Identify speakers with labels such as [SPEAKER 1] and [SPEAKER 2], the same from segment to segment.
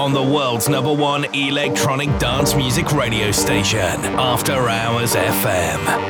[SPEAKER 1] on the world's number one electronic dance music radio station, After Hours FM.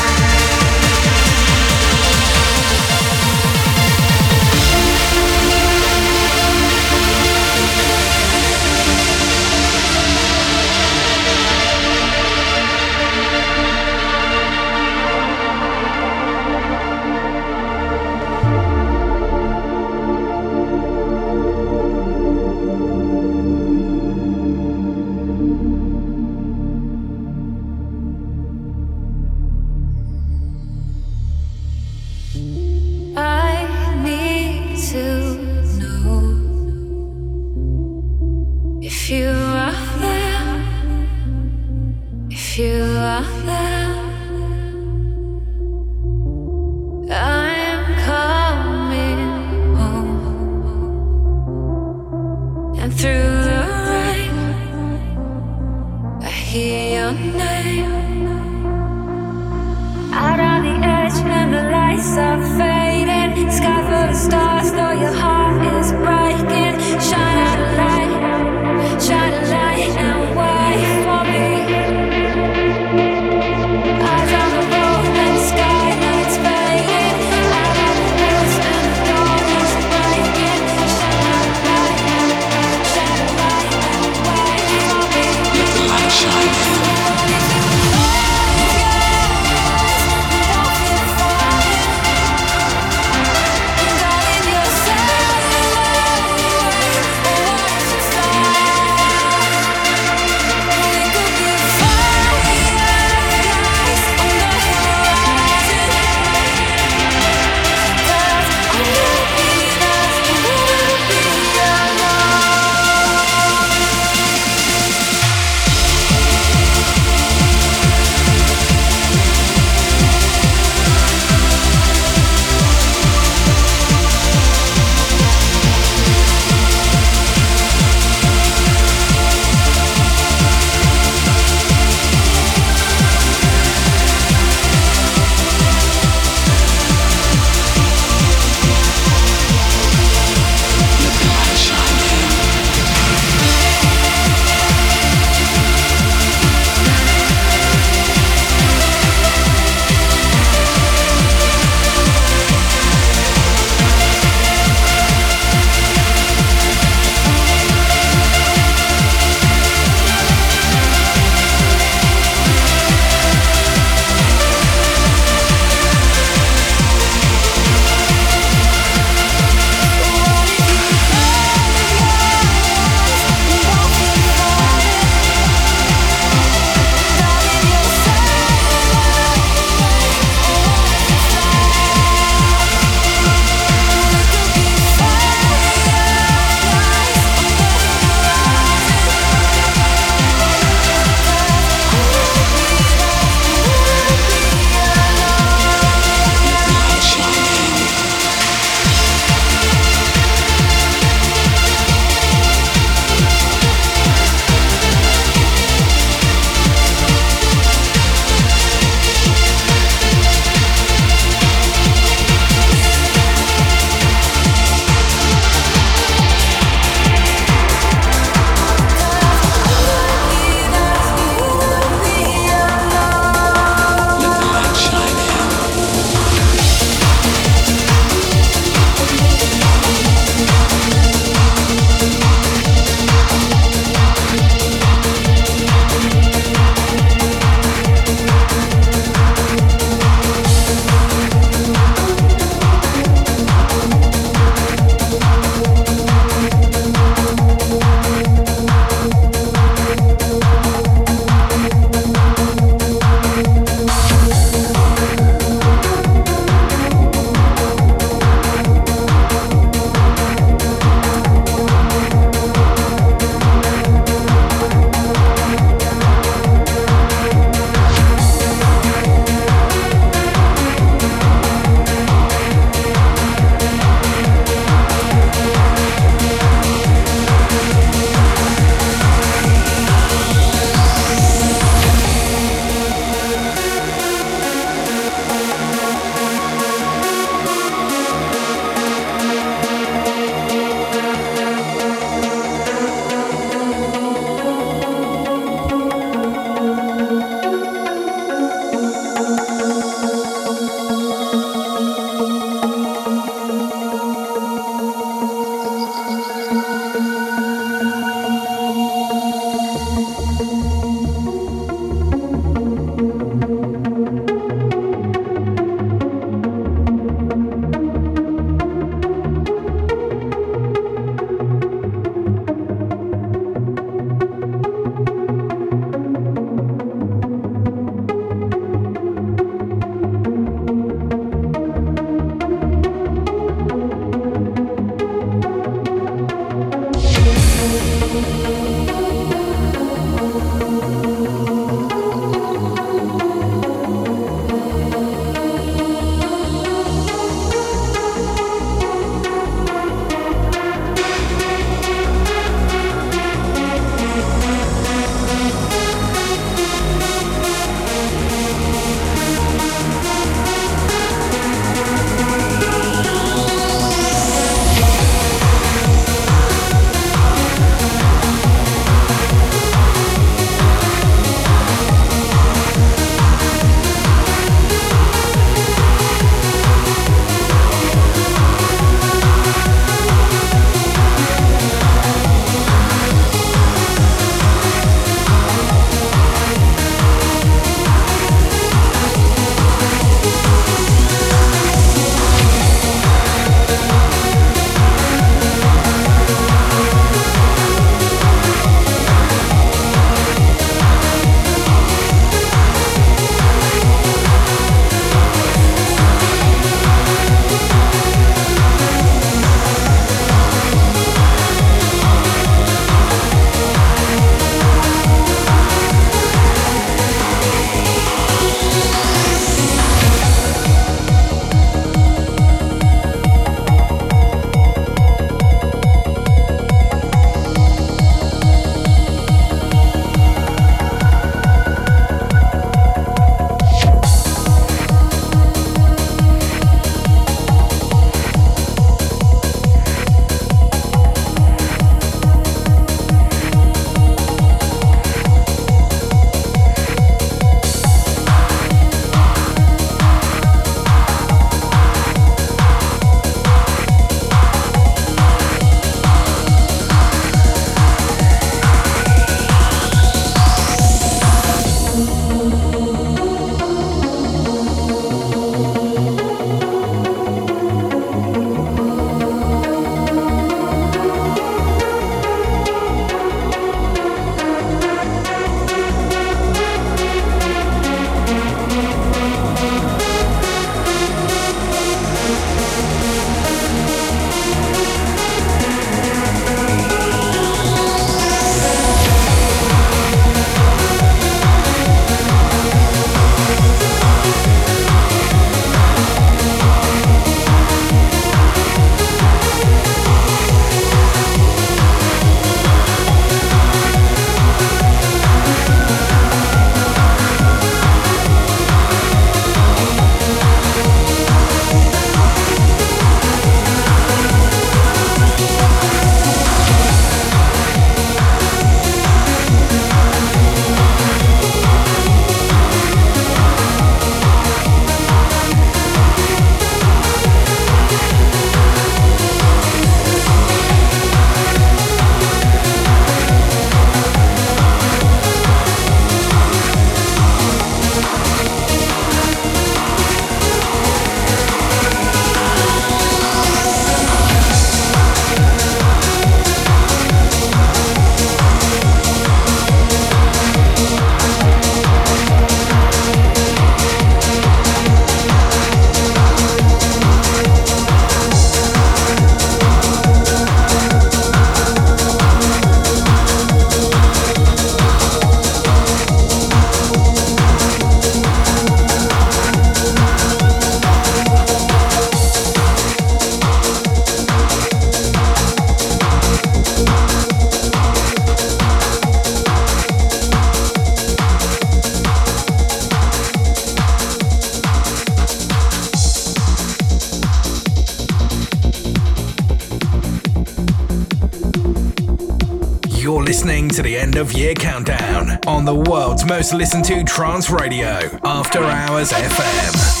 [SPEAKER 2] Most listened to trance radio, After Hours FM.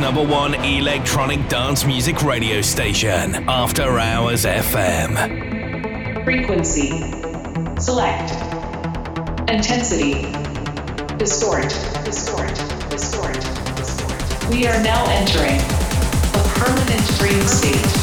[SPEAKER 2] Number one electronic dance music radio station, After Hours FM.
[SPEAKER 3] Frequency. Select. Intensity. Distort. Distort. Distort. Distort. We are now entering a permanent dream state.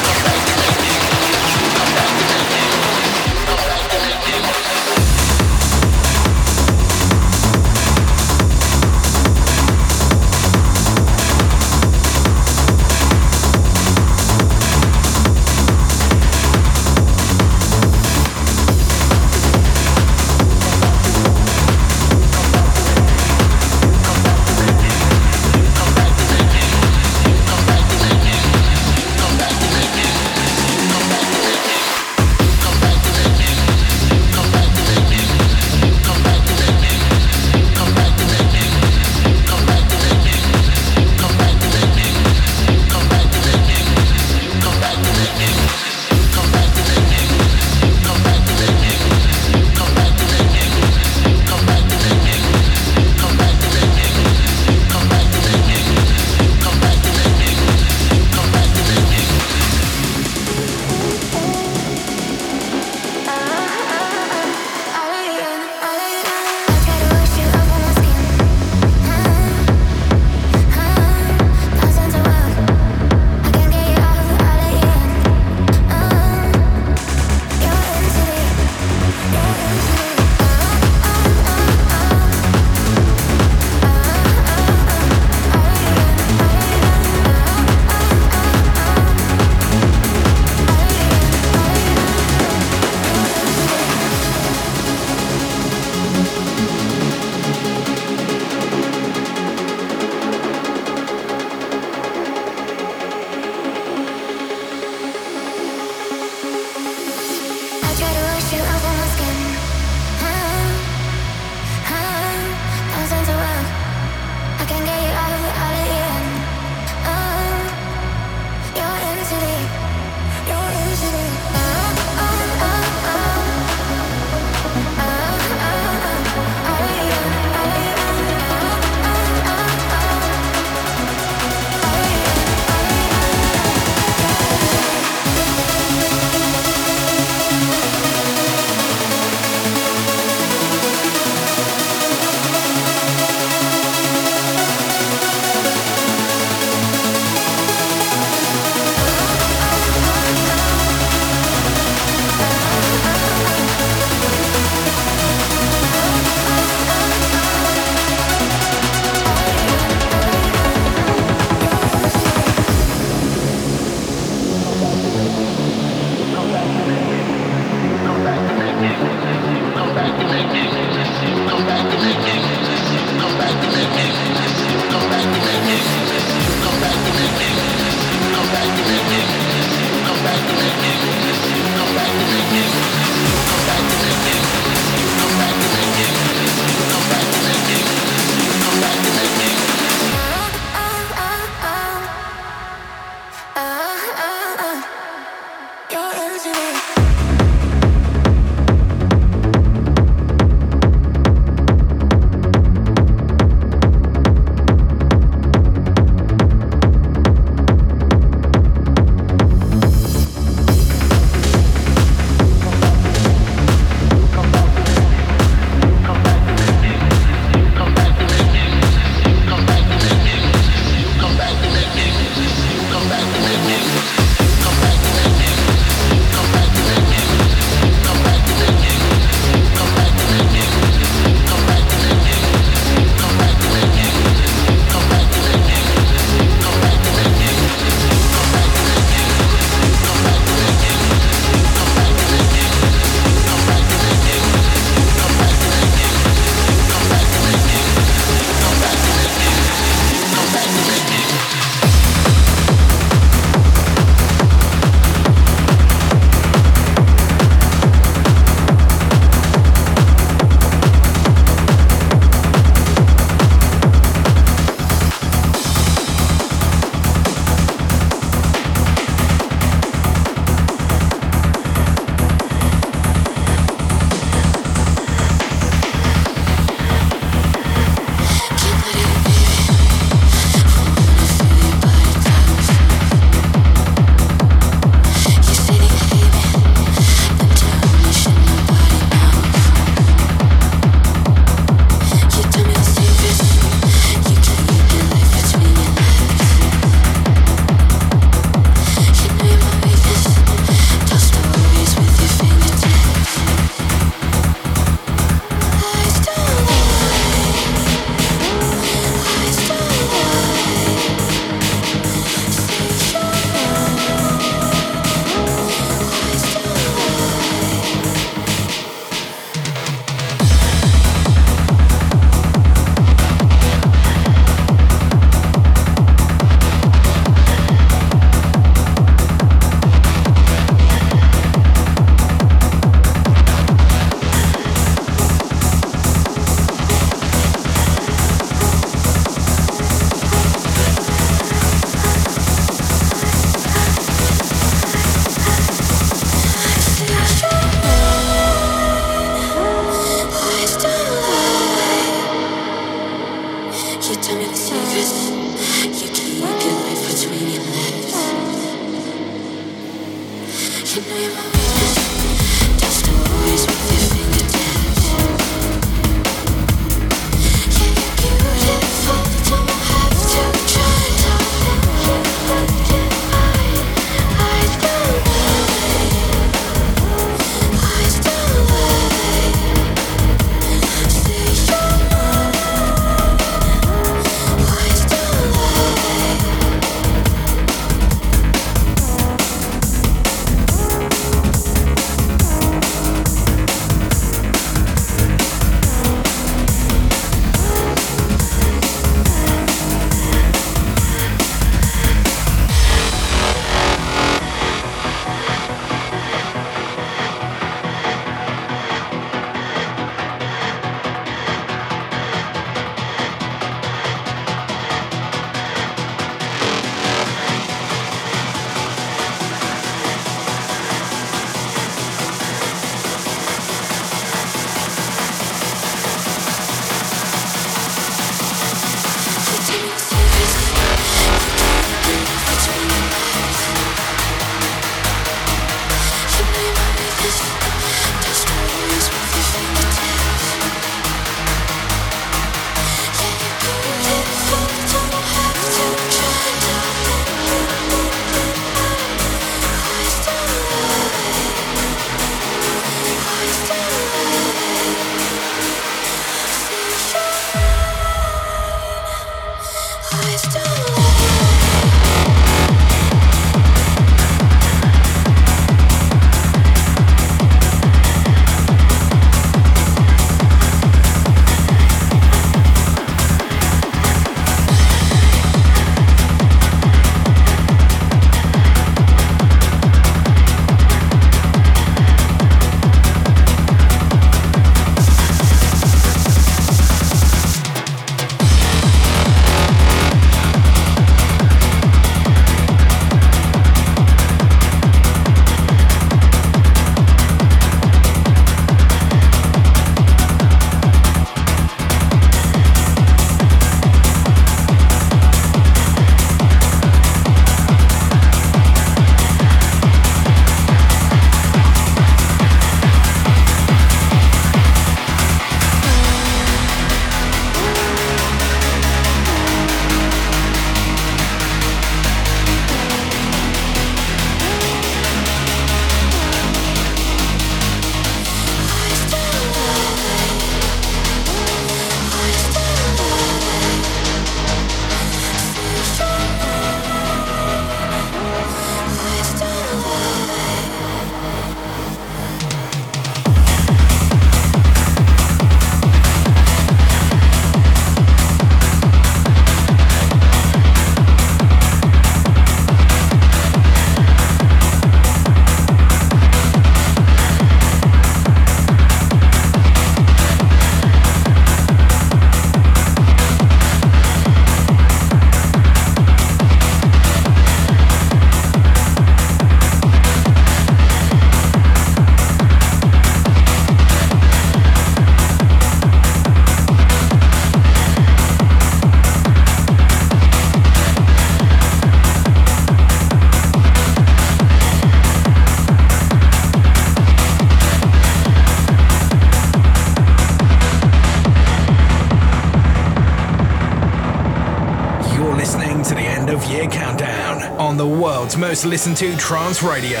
[SPEAKER 2] Most listened to trance radio.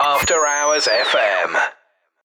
[SPEAKER 2] After Hours FM.